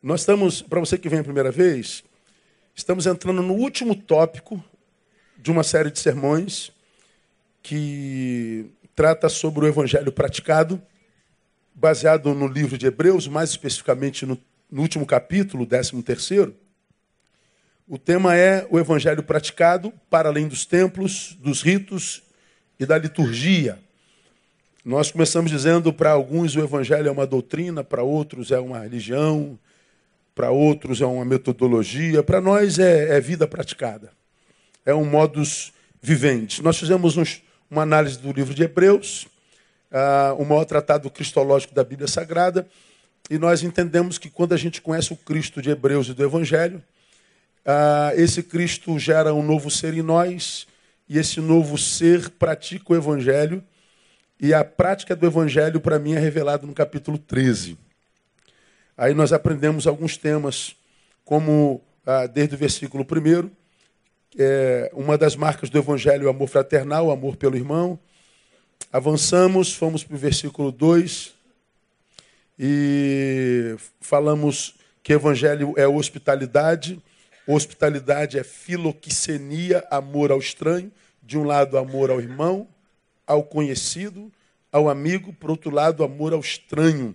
Nós estamos, para você que vem a primeira vez, estamos entrando no último tópico de uma série de sermões que trata sobre o evangelho praticado, baseado no livro de Hebreus, mais especificamente no, no último capítulo, 13 terceiro. O tema é o evangelho praticado para além dos templos, dos ritos e da liturgia. Nós começamos dizendo para alguns o evangelho é uma doutrina, para outros é uma religião, para outros é uma metodologia, para nós é, é, vida praticada, é um modus vivendi. Nós fizemos uns, uma análise do livro de Hebreus, uh, o maior tratado cristológico da Bíblia Sagrada, e nós entendemos que quando a gente conhece o Cristo de Hebreus e do Evangelho, uh, esse Cristo gera um novo ser em nós, e esse novo ser pratica o Evangelho, e a prática do Evangelho, para mim, é revelado no capítulo 13. Aí nós aprendemos alguns temas, como ah, desde o versículo 1, é, uma das marcas do Evangelho é o amor fraternal, o amor pelo irmão. Avançamos, fomos para o versículo 2 e falamos que Evangelho é hospitalidade. Hospitalidade é filoquicenia, amor ao estranho. De um lado, amor ao irmão, ao conhecido, ao amigo, por outro lado, amor ao estranho.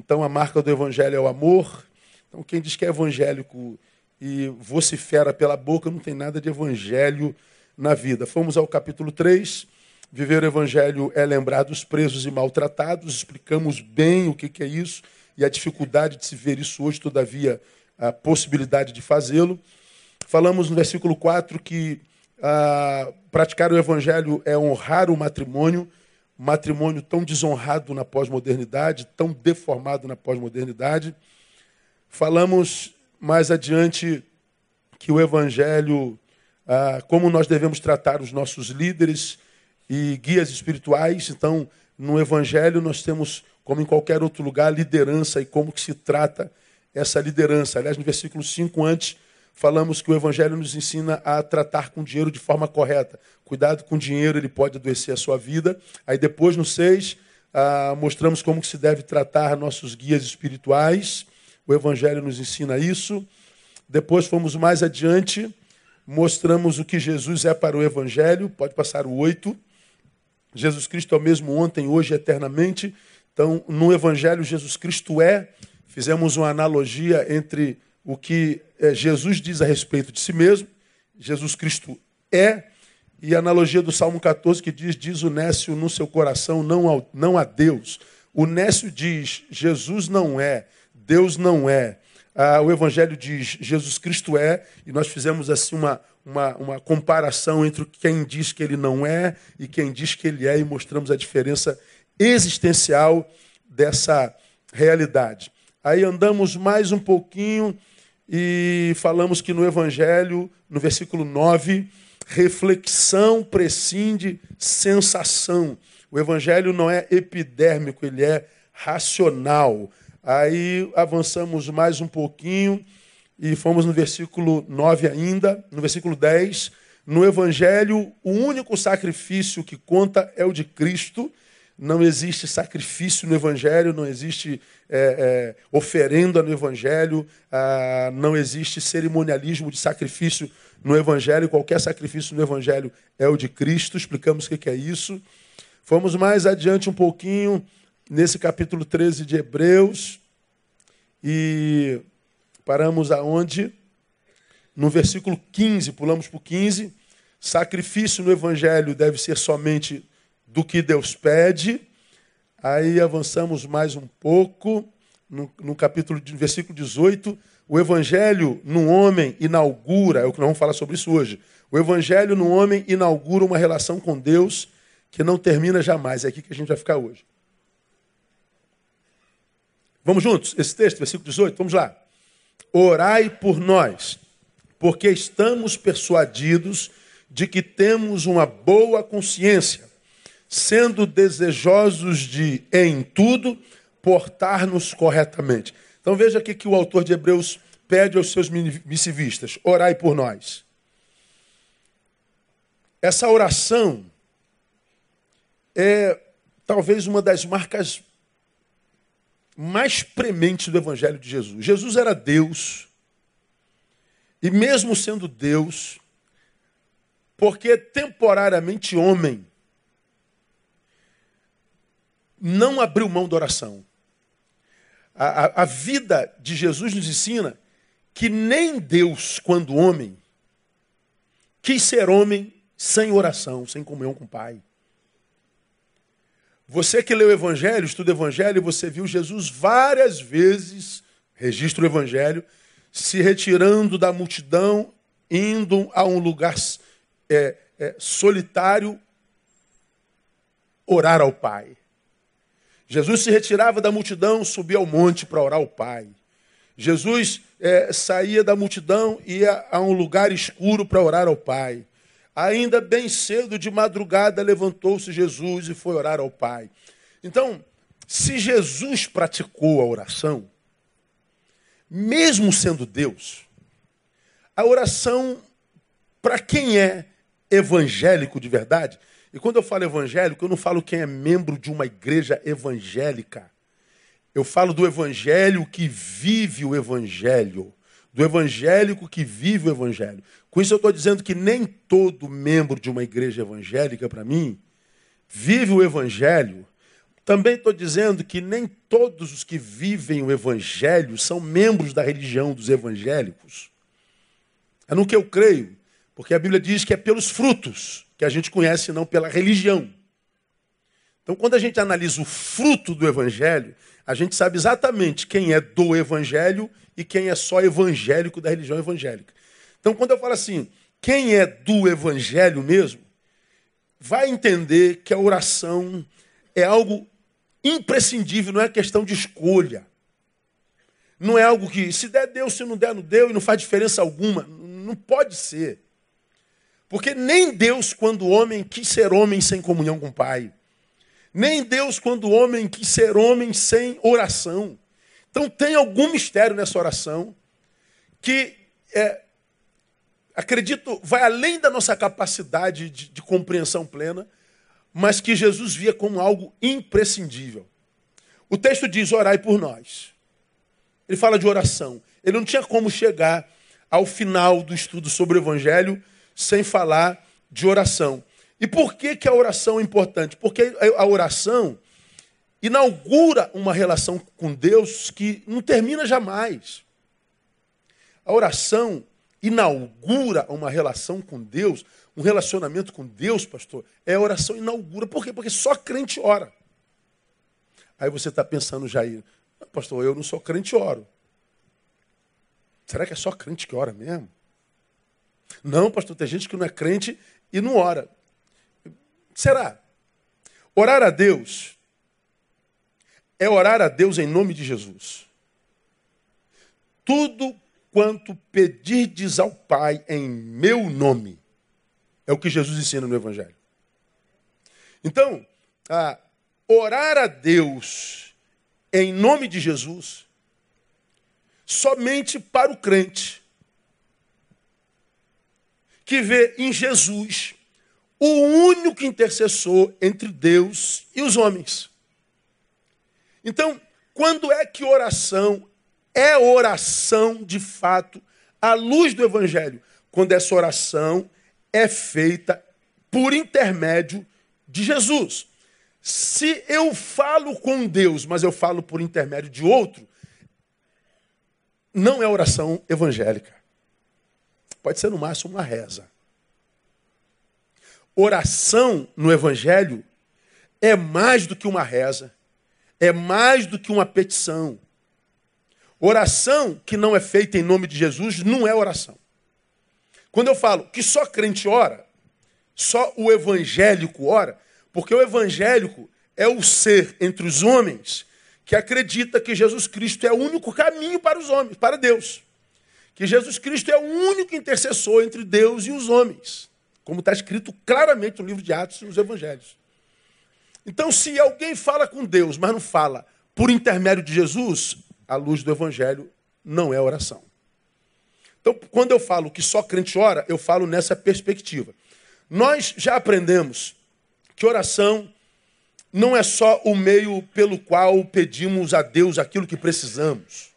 Então a marca do evangelho é o amor. Então quem diz que é evangélico e vocifera pela boca não tem nada de evangelho na vida. Fomos ao capítulo 3. Viver o evangelho é lembrar dos presos e maltratados. Explicamos bem o que é isso e a dificuldade de se ver isso hoje, todavia, a possibilidade de fazê-lo. Falamos no versículo 4 que ah, praticar o evangelho é honrar o matrimônio matrimônio tão desonrado na pós-modernidade, tão deformado na pós-modernidade. Falamos mais adiante que o Evangelho, ah, como nós devemos tratar os nossos líderes e guias espirituais. Então, no Evangelho nós temos, como em qualquer outro lugar, liderança e como que se trata essa liderança. Aliás, no versículo 5 antes, falamos que o Evangelho nos ensina a tratar com dinheiro de forma correta. Cuidado com o dinheiro, ele pode adoecer a sua vida. Aí depois, no 6, ah, mostramos como se deve tratar nossos guias espirituais. O Evangelho nos ensina isso. Depois fomos mais adiante, mostramos o que Jesus é para o Evangelho. Pode passar o 8. Jesus Cristo é o mesmo ontem, hoje, eternamente. Então, no Evangelho, Jesus Cristo é. Fizemos uma analogia entre o que é, Jesus diz a respeito de si mesmo, Jesus Cristo é, e a analogia do Salmo 14 que diz: Diz o Nécio no seu coração, não, ao, não a Deus. O Nécio diz: Jesus não é, Deus não é. Ah, o Evangelho diz: Jesus Cristo é, e nós fizemos assim uma, uma, uma comparação entre quem diz que ele não é e quem diz que ele é, e mostramos a diferença existencial dessa realidade. Aí andamos mais um pouquinho e falamos que no Evangelho, no versículo 9, reflexão prescinde sensação. O Evangelho não é epidérmico, ele é racional. Aí avançamos mais um pouquinho e fomos no versículo 9 ainda, no versículo 10. No Evangelho, o único sacrifício que conta é o de Cristo não existe sacrifício no Evangelho, não existe é, é, oferenda no Evangelho, ah, não existe cerimonialismo de sacrifício no Evangelho. Qualquer sacrifício no Evangelho é o de Cristo. Explicamos o que é isso. Fomos mais adiante um pouquinho nesse capítulo 13 de Hebreus e paramos aonde? No versículo 15, pulamos para o 15. Sacrifício no Evangelho deve ser somente do que Deus pede. Aí avançamos mais um pouco, no, no capítulo, de, versículo 18. O evangelho no homem inaugura, é o que nós vamos falar sobre isso hoje. O evangelho no homem inaugura uma relação com Deus que não termina jamais. É aqui que a gente vai ficar hoje. Vamos juntos? Esse texto, versículo 18, vamos lá. Orai por nós, porque estamos persuadidos de que temos uma boa consciência sendo desejosos de, em tudo, portar-nos corretamente. Então veja aqui que o autor de Hebreus pede aos seus missivistas: orai por nós. Essa oração é talvez uma das marcas mais prementes do Evangelho de Jesus. Jesus era Deus, e mesmo sendo Deus, porque temporariamente homem, não abriu mão da oração. A, a, a, vida de Jesus nos ensina que nem Deus, quando homem, quis ser homem sem oração, sem comunhão com o Pai. Você que leu o Evangelho, estuda o Evangelho, você viu Jesus várias vezes, registra o Evangelho, se retirando da multidão, indo a um lugar é, é, solitário, orar ao Pai. Jesus se retirava da multidão, subia ao monte para orar ao Pai. Jesus é, saía da multidão, ia a um lugar escuro para orar ao Pai. Ainda bem cedo, de madrugada, levantou-se Jesus e foi orar ao Pai. Então, se Jesus praticou a oração, mesmo sendo Deus, a oração, para quem é evangélico de verdade, e quando eu falo evangélico, eu não falo quem é membro de uma igreja evangélica. Eu falo do evangelho que vive o evangelho. Do evangélico que vive o evangelho. Com isso eu estou dizendo que nem todo membro de uma igreja evangélica, para mim, vive o evangelho. Também estou dizendo que nem todos os que vivem o evangelho são membros da religião dos evangélicos. É no que eu creio, porque a Bíblia diz que é pelos frutos que a gente conhece, não pela religião. Então, quando a gente analisa o fruto do evangelho, a gente sabe exatamente quem é do evangelho e quem é só evangélico da religião evangélica. Então, quando eu falo assim, quem é do evangelho mesmo, vai entender que a oração é algo imprescindível, não é questão de escolha. Não é algo que, se der, deu, se não der, não deu, e não faz diferença alguma. Não pode ser. Porque nem Deus, quando o homem quis ser homem sem comunhão com o Pai. Nem Deus, quando o homem quis ser homem sem oração. Então tem algum mistério nessa oração que, é, acredito, vai além da nossa capacidade de, de compreensão plena, mas que Jesus via como algo imprescindível. O texto diz: orai por nós. Ele fala de oração. Ele não tinha como chegar ao final do estudo sobre o Evangelho sem falar de oração. E por que, que a oração é importante? Porque a oração inaugura uma relação com Deus que não termina jamais. A oração inaugura uma relação com Deus, um relacionamento com Deus, pastor. É a oração inaugura. Por quê? Porque só crente ora. Aí você está pensando, Jair, pastor, eu não sou crente, oro. Será que é só crente que ora mesmo? Não, pastor, tem gente que não é crente e não ora. Será? Orar a Deus é orar a Deus em nome de Jesus. Tudo quanto pedirdes ao Pai em meu nome. É o que Jesus ensina no Evangelho. Então, a orar a Deus em nome de Jesus somente para o crente que vê em Jesus o único intercessor entre Deus e os homens. Então, quando é que oração é oração de fato à luz do Evangelho? Quando essa oração é feita por intermédio de Jesus. Se eu falo com Deus, mas eu falo por intermédio de outro, não é oração evangélica. Pode ser no máximo uma reza. Oração no Evangelho é mais do que uma reza, é mais do que uma petição. Oração que não é feita em nome de Jesus não é oração. Quando eu falo que só crente ora, só o evangélico ora, porque o evangélico é o ser entre os homens que acredita que Jesus Cristo é o único caminho para os homens, para Deus que Jesus Cristo é o único intercessor entre Deus e os homens, como está escrito claramente no livro de Atos e nos Evangelhos. Então, se alguém fala com Deus, mas não fala por intermédio de Jesus, a luz do Evangelho não é oração. Então, quando eu falo que só crente ora, eu falo nessa perspectiva. Nós já aprendemos que oração não é só o meio pelo qual pedimos a Deus aquilo que precisamos.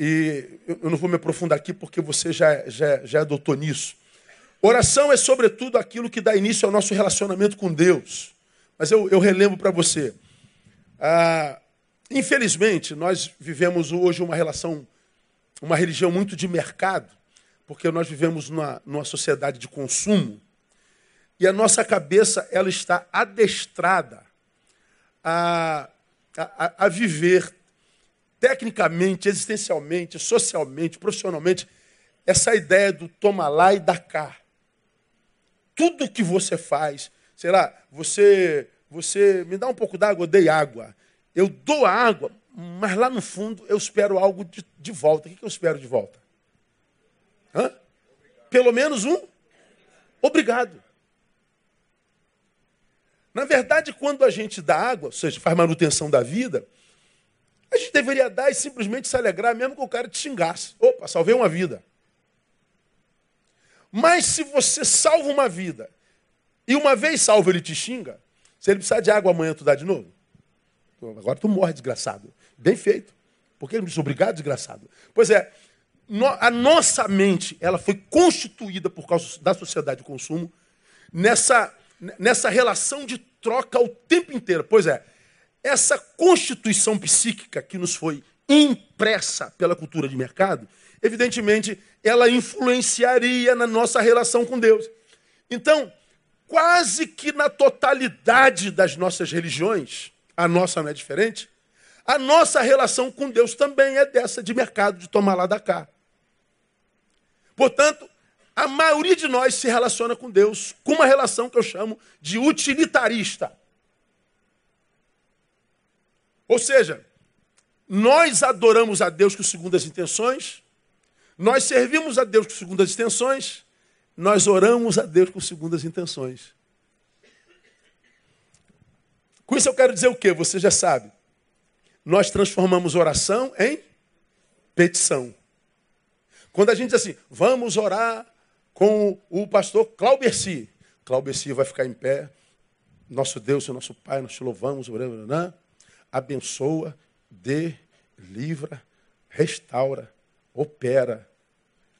E eu não vou me aprofundar aqui porque você já, já, já adotou nisso. Oração é, sobretudo, aquilo que dá início ao nosso relacionamento com Deus. Mas eu, eu relembro para você. Ah, infelizmente, nós vivemos hoje uma relação, uma religião muito de mercado, porque nós vivemos numa, numa sociedade de consumo. E a nossa cabeça ela está adestrada a, a, a viver tecnicamente, existencialmente, socialmente, profissionalmente, essa ideia do toma lá e dá cá. Tudo que você faz, sei lá, você, você me dá um pouco d'água, eu dei água. Eu dou a água, mas lá no fundo eu espero algo de, de volta. O que eu espero de volta? Hã? Pelo menos um obrigado. Na verdade, quando a gente dá água, ou seja, faz manutenção da vida, a gente deveria dar e simplesmente se alegrar, mesmo que o cara te xingasse. Opa, salvei uma vida. Mas se você salva uma vida e uma vez salvo ele te xinga, se ele precisar de água amanhã, tu dá de novo? Agora tu morre, desgraçado. Bem feito. Porque ele me disse, obrigado, desgraçado. Pois é, a nossa mente ela foi constituída por causa da sociedade de consumo nessa, nessa relação de troca o tempo inteiro. Pois é, essa constituição psíquica que nos foi impressa pela cultura de mercado, evidentemente, ela influenciaria na nossa relação com Deus. Então, quase que na totalidade das nossas religiões, a nossa não é diferente, a nossa relação com Deus também é dessa de mercado, de tomar lá da cá. Portanto, a maioria de nós se relaciona com Deus com uma relação que eu chamo de utilitarista. Ou seja, nós adoramos a Deus com segundas intenções, nós servimos a Deus com segundas intenções, nós oramos a Deus com segundas intenções. Com isso eu quero dizer o quê? Você já sabe. Nós transformamos oração em petição. Quando a gente diz assim, vamos orar com o pastor Clauberci. Clauberci vai ficar em pé. Nosso Deus, nosso Pai, nós te louvamos, oramos, né? Abençoa, dê, livra, restaura, opera.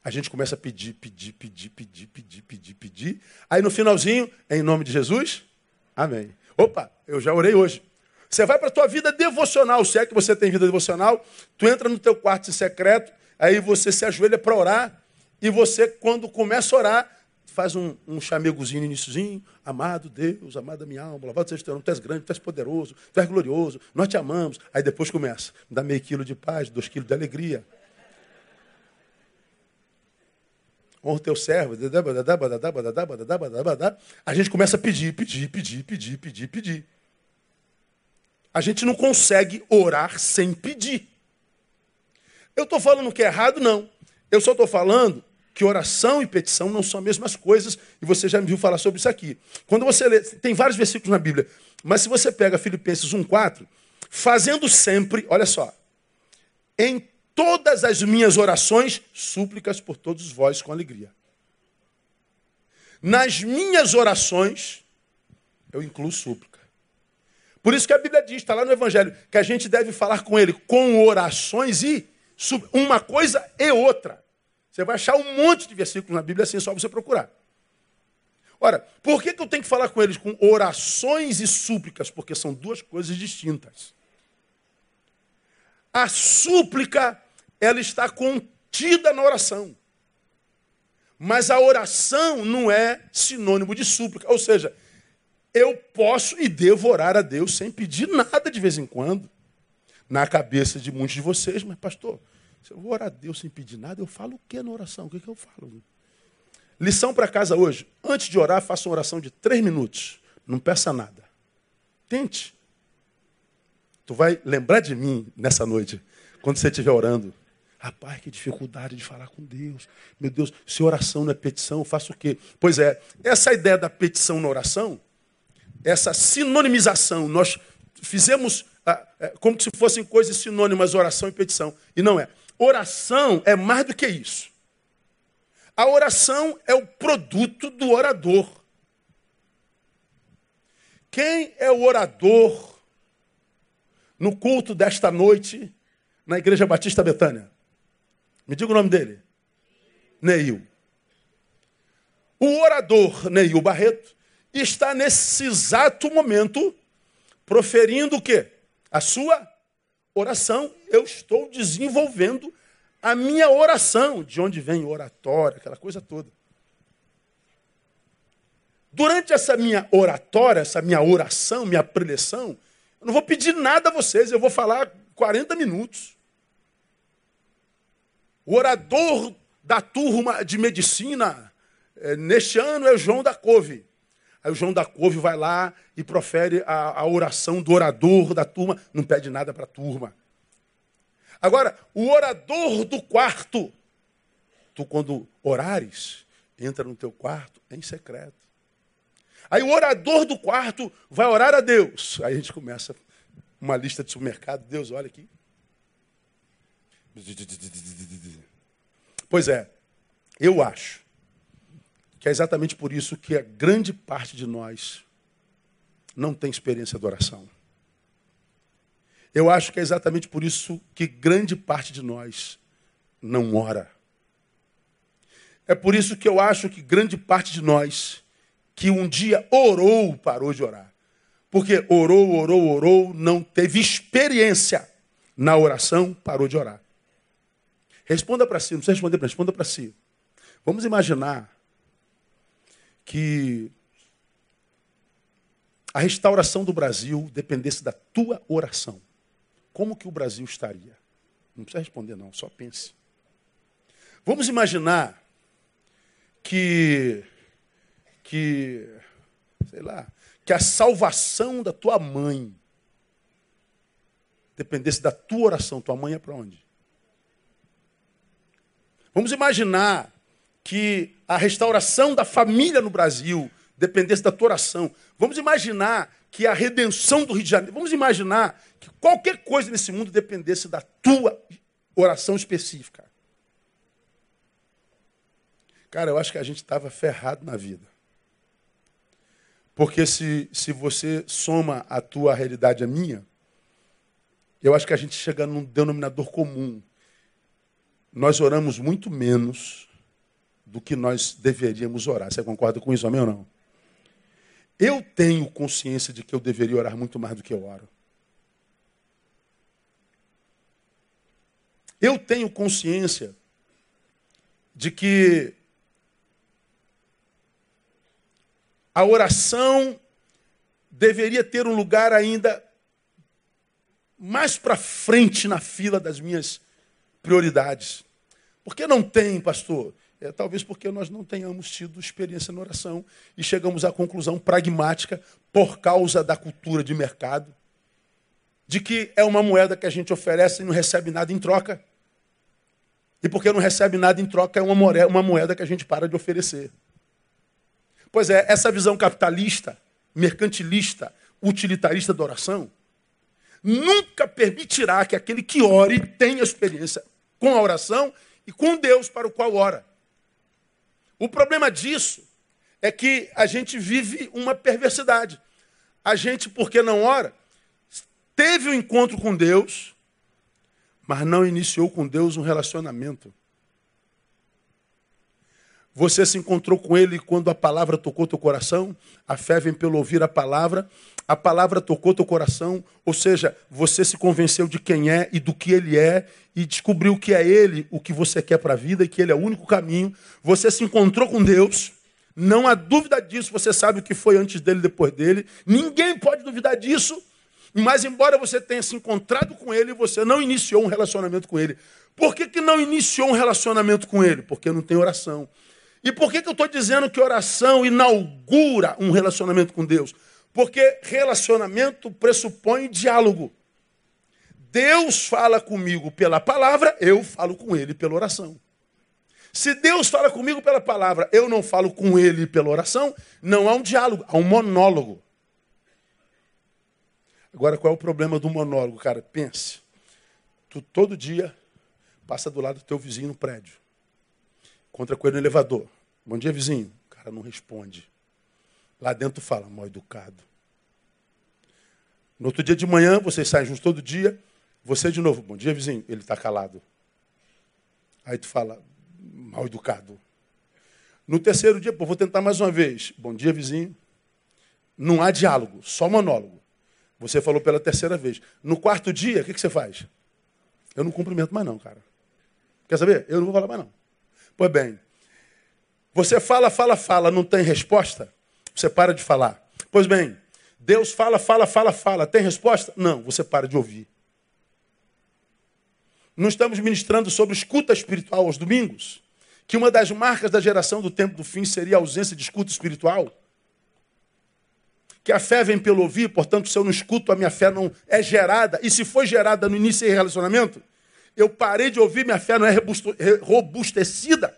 A gente começa a pedir, pedir, pedir, pedir, pedir, pedir, pedir. Aí no finalzinho, em nome de Jesus, amém. Opa, eu já orei hoje. Você vai para a tua vida devocional, se é que você tem vida devocional, tu entra no teu quarto secreto, aí você se ajoelha para orar, e você, quando começa a orar, faz um, um chamegozinho no iníciozinho, amado Deus, amada minha alma, louvado seja teu nome, tu és grande, tu és poderoso, tu és glorioso, nós te amamos. Aí depois começa, dá meio quilo de paz, dois quilos de alegria. Honra o teu servo. A gente começa a pedir, pedir, pedir, pedir, pedir, pedir. A gente não consegue orar sem pedir. Eu estou falando que é errado, não. Eu só estou falando que oração e petição não são as mesmas coisas, e você já me viu falar sobre isso aqui. Quando você lê, tem vários versículos na Bíblia, mas se você pega Filipenses 1,4, fazendo sempre, olha só, em todas as minhas orações, súplicas por todos vós com alegria. Nas minhas orações, eu incluo súplica. Por isso que a Bíblia diz, está lá no Evangelho, que a gente deve falar com ele com orações e uma coisa e outra. Você vai achar um monte de versículos na Bíblia assim, é só você procurar. Ora, por que, que eu tenho que falar com eles com orações e súplicas? Porque são duas coisas distintas. A súplica, ela está contida na oração. Mas a oração não é sinônimo de súplica. Ou seja, eu posso e devo orar a Deus sem pedir nada de vez em quando. Na cabeça de muitos de vocês, mas pastor, se eu vou orar a Deus sem pedir nada, eu falo o que na oração? O que, que eu falo? Lição para casa hoje. Antes de orar, faça uma oração de três minutos. Não peça nada. Tente. Tu vai lembrar de mim nessa noite, quando você estiver orando. Rapaz, que dificuldade de falar com Deus. Meu Deus, se oração não é petição, eu faço o quê? Pois é, essa ideia da petição na oração, essa sinonimização, nós fizemos ah, é, como se fossem coisas sinônimas, oração e petição. E não é. Oração é mais do que isso. A oração é o produto do orador. Quem é o orador no culto desta noite na Igreja Batista Betânia? Me diga o nome dele. Neil. O orador Neil Barreto está nesse exato momento proferindo o quê? A sua oração. Eu estou desenvolvendo a minha oração, de onde vem oratória, aquela coisa toda. Durante essa minha oratória, essa minha oração, minha preleção, eu não vou pedir nada a vocês, eu vou falar 40 minutos. O orador da turma de medicina é, neste ano é o João da Cove. Aí o João da Cove vai lá e profere a, a oração do orador da turma, não pede nada para a turma. Agora, o orador do quarto, tu quando orares, entra no teu quarto em secreto. Aí o orador do quarto vai orar a Deus. Aí a gente começa uma lista de supermercado. Deus, olha aqui. Pois é, eu acho que é exatamente por isso que a grande parte de nós não tem experiência de oração. Eu acho que é exatamente por isso que grande parte de nós não ora. É por isso que eu acho que grande parte de nós que um dia orou parou de orar. Porque orou, orou, orou, não teve experiência na oração, parou de orar. Responda para si, não precisa responder responda para si. Vamos imaginar que a restauração do Brasil dependesse da tua oração. Como que o Brasil estaria? Não precisa responder não, só pense. Vamos imaginar que que sei lá, que a salvação da tua mãe dependesse da tua oração. Tua mãe é para onde? Vamos imaginar que a restauração da família no Brasil dependesse da tua oração. Vamos imaginar que a redenção do Rio de Janeiro, vamos imaginar que qualquer coisa nesse mundo dependesse da tua oração específica. Cara, eu acho que a gente estava ferrado na vida. Porque se, se você soma a tua realidade à minha, eu acho que a gente chega num denominador comum nós oramos muito menos do que nós deveríamos orar. Você concorda com isso, amém ou não? Eu tenho consciência de que eu deveria orar muito mais do que eu oro. Eu tenho consciência de que a oração deveria ter um lugar ainda mais para frente na fila das minhas prioridades. Por que não tem, pastor? É, talvez porque nós não tenhamos tido experiência na oração e chegamos à conclusão pragmática, por causa da cultura de mercado, de que é uma moeda que a gente oferece e não recebe nada em troca. E porque não recebe nada em troca, é uma moeda, que a gente para de oferecer. Pois é, essa visão capitalista, mercantilista, utilitarista da oração, nunca permitirá que aquele que ore tenha experiência com a oração e com Deus para o qual ora. O problema disso é que a gente vive uma perversidade. A gente, porque não ora, teve um encontro com Deus, mas não iniciou com Deus um relacionamento. Você se encontrou com Ele quando a palavra tocou teu coração? A fé vem pelo ouvir a palavra. A palavra tocou teu coração, ou seja, você se convenceu de quem é e do que Ele é e descobriu que é Ele o que você quer para a vida e que Ele é o único caminho. Você se encontrou com Deus. Não há dúvida disso, você sabe o que foi antes dele e depois dele. Ninguém pode duvidar disso. Mas, embora você tenha se encontrado com ele, você não iniciou um relacionamento com ele. Por que, que não iniciou um relacionamento com ele? Porque não tem oração. E por que, que eu estou dizendo que oração inaugura um relacionamento com Deus? Porque relacionamento pressupõe diálogo. Deus fala comigo pela palavra, eu falo com ele pela oração. Se Deus fala comigo pela palavra, eu não falo com ele pela oração, não há um diálogo, há um monólogo. Agora, qual é o problema do monólogo, cara? Pense. Tu todo dia passa do lado do teu vizinho no prédio. Encontra com ele no elevador. Bom dia, vizinho. O cara não responde. Lá dentro fala, mal educado. No outro dia de manhã, vocês saem juntos todo dia. Você de novo, bom dia, vizinho. Ele está calado. Aí tu fala, mal educado. No terceiro dia, pô, vou tentar mais uma vez. Bom dia, vizinho. Não há diálogo, só monólogo. Você falou pela terceira vez. No quarto dia, o que, que você faz? Eu não cumprimento mais não, cara. Quer saber? Eu não vou falar mais não. Pois bem, você fala, fala, fala, não tem resposta? Você para de falar. Pois bem, Deus fala, fala, fala, fala. Tem resposta? Não, você para de ouvir. Não estamos ministrando sobre escuta espiritual aos domingos? Que uma das marcas da geração do tempo do fim seria a ausência de escuta espiritual? Que a fé vem pelo ouvir, portanto, se eu não escuto, a minha fé não é gerada. E se foi gerada no início em relacionamento, eu parei de ouvir, minha fé não é robustecida.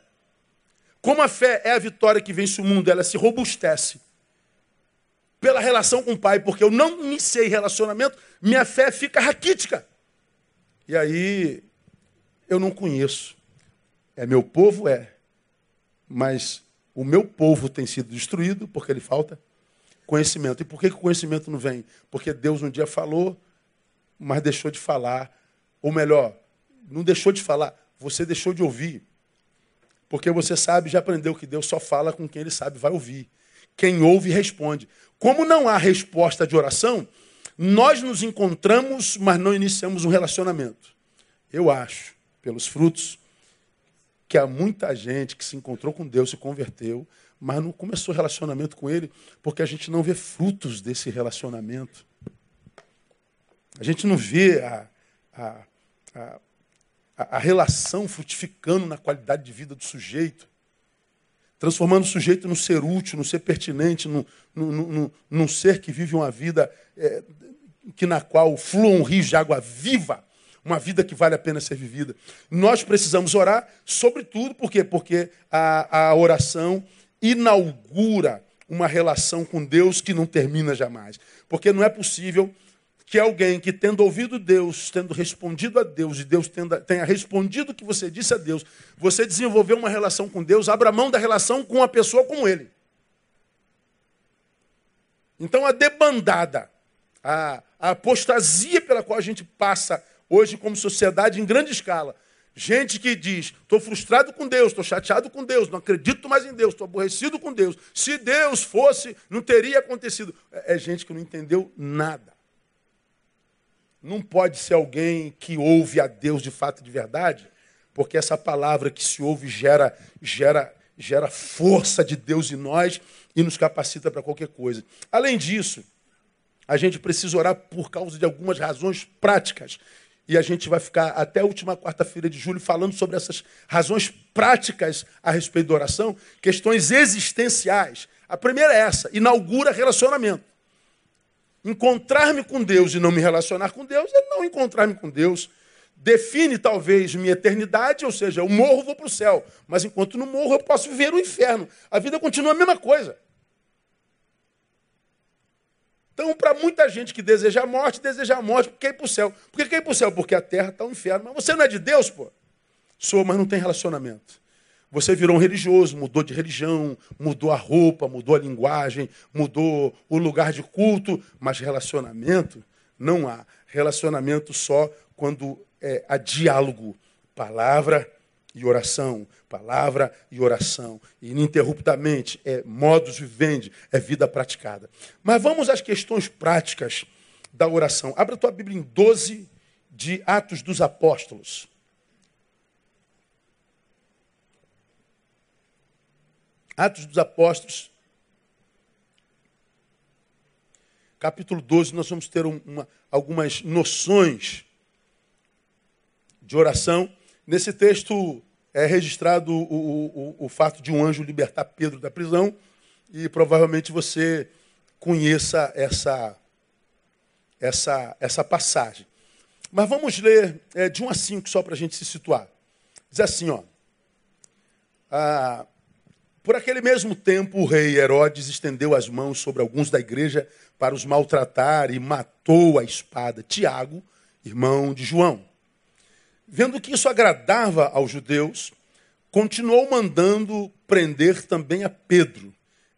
Como a fé é a vitória que vence o mundo, ela se robustece pela relação com o pai, porque eu não iniciei relacionamento, minha fé fica raquítica. E aí eu não conheço. É meu povo? É. Mas o meu povo tem sido destruído porque ele falta conhecimento. E por que, que o conhecimento não vem? Porque Deus um dia falou, mas deixou de falar. Ou melhor, não deixou de falar, você deixou de ouvir. Porque você sabe, já aprendeu que Deus só fala com quem ele sabe vai ouvir. Quem ouve responde. Como não há resposta de oração, nós nos encontramos, mas não iniciamos um relacionamento. Eu acho, pelos frutos, que há muita gente que se encontrou com Deus, se converteu, mas não começou relacionamento com Ele, porque a gente não vê frutos desse relacionamento. A gente não vê a, a, a, a relação frutificando na qualidade de vida do sujeito transformando o sujeito num ser útil, num ser pertinente, num, num, num, num ser que vive uma vida é, que na qual flua um rio de água viva, uma vida que vale a pena ser vivida. Nós precisamos orar, sobretudo, por quê? Porque a, a oração inaugura uma relação com Deus que não termina jamais. Porque não é possível que alguém que, tendo ouvido Deus, tendo respondido a Deus, e Deus tenha respondido o que você disse a Deus, você desenvolveu uma relação com Deus, abra mão da relação com uma pessoa como Ele. Então, a debandada, a, a apostasia pela qual a gente passa hoje como sociedade em grande escala, Gente que diz: estou frustrado com Deus, estou chateado com Deus, não acredito mais em Deus, estou aborrecido com Deus. Se Deus fosse, não teria acontecido. É, é gente que não entendeu nada não pode ser alguém que ouve a Deus de fato e de verdade, porque essa palavra que se ouve gera, gera, gera força de Deus em nós e nos capacita para qualquer coisa. Além disso, a gente precisa orar por causa de algumas razões práticas. E a gente vai ficar até a última quarta-feira de julho falando sobre essas razões práticas a respeito da oração, questões existenciais. A primeira é essa: inaugura relacionamento. Encontrar-me com Deus e não me relacionar com Deus é não encontrar-me com Deus. Define talvez minha eternidade, ou seja, eu morro, vou para o céu. Mas enquanto não morro, eu posso viver o inferno. A vida continua a mesma coisa. Então, para muita gente que deseja a morte, deseja a morte porque quer ir para o céu. Por que quer ir para o céu? Porque a terra está um inferno. Mas você não é de Deus, pô? Sou, mas não tem relacionamento. Você virou um religioso, mudou de religião, mudou a roupa, mudou a linguagem, mudou o lugar de culto, mas relacionamento não há. Relacionamento só quando é, há diálogo, palavra e oração, palavra e oração. Ininterruptamente é modus vivendi, é vida praticada. Mas vamos às questões práticas da oração. Abra a tua Bíblia em 12 de Atos dos Apóstolos. Atos dos Apóstolos, capítulo 12, nós vamos ter uma, algumas noções de oração. Nesse texto é registrado o, o, o, fato de um anjo libertar Pedro da prisão, e provavelmente você conheça essa, essa, essa passagem. Mas vamos ler é, de 1 a 5 só para a gente se situar. Diz assim, ó. Por aquele mesmo tempo, o rei Herodes estendeu as mãos sobre alguns da igreja para os maltratar e matou a espada Tiago, irmão de João. Vendo que isso agradava aos judeus, continuou mandando prender também a Pedro.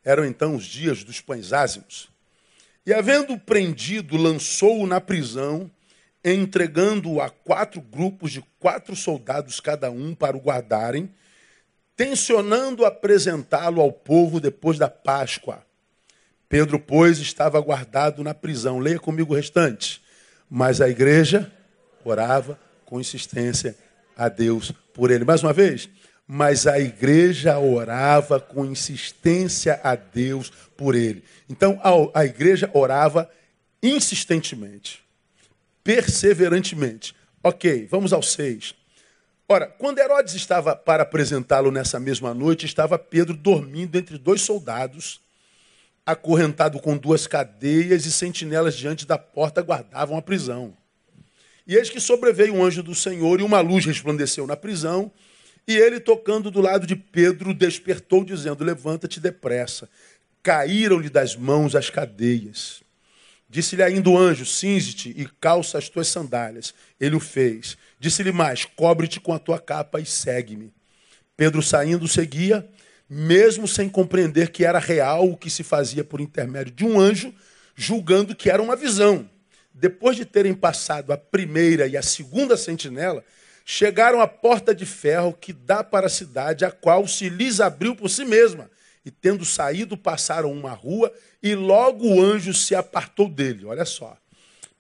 Eram então os dias dos pães ázimos. E havendo prendido, lançou-o na prisão, entregando-o a quatro grupos de quatro soldados cada um para o guardarem, tensionando apresentá-lo ao povo depois da Páscoa. Pedro, pois, estava guardado na prisão. Leia comigo o restante. Mas a igreja orava com insistência a Deus por ele. Mais uma vez. Mas a igreja orava com insistência a Deus por ele. Então a, igreja orava insistentemente, perseverantemente. Ok, vamos ao seis. Ora, quando Herodes estava para apresentá-lo nessa mesma noite, estava Pedro dormindo entre dois soldados, acorrentado com duas cadeias e sentinelas diante da porta guardavam a prisão. E eis que sobreveio um anjo do Senhor e uma luz resplandeceu na prisão, e ele, tocando do lado de Pedro, despertou, dizendo: Levanta-te depressa. Caíram-lhe das mãos as cadeias. Disse-lhe ainda o anjo: Cinze-te e calça as tuas sandálias. Ele o fez. Disse-lhe mais: Cobre-te com a tua capa e segue-me. Pedro, saindo, seguia, mesmo sem compreender que era real o que se fazia por intermédio de um anjo, julgando que era uma visão. Depois de terem passado a primeira e a segunda sentinela, chegaram à porta de ferro que dá para a cidade, a qual se lhes abriu por si mesma. E tendo saído, passaram uma rua e logo o anjo se apartou dele. Olha só.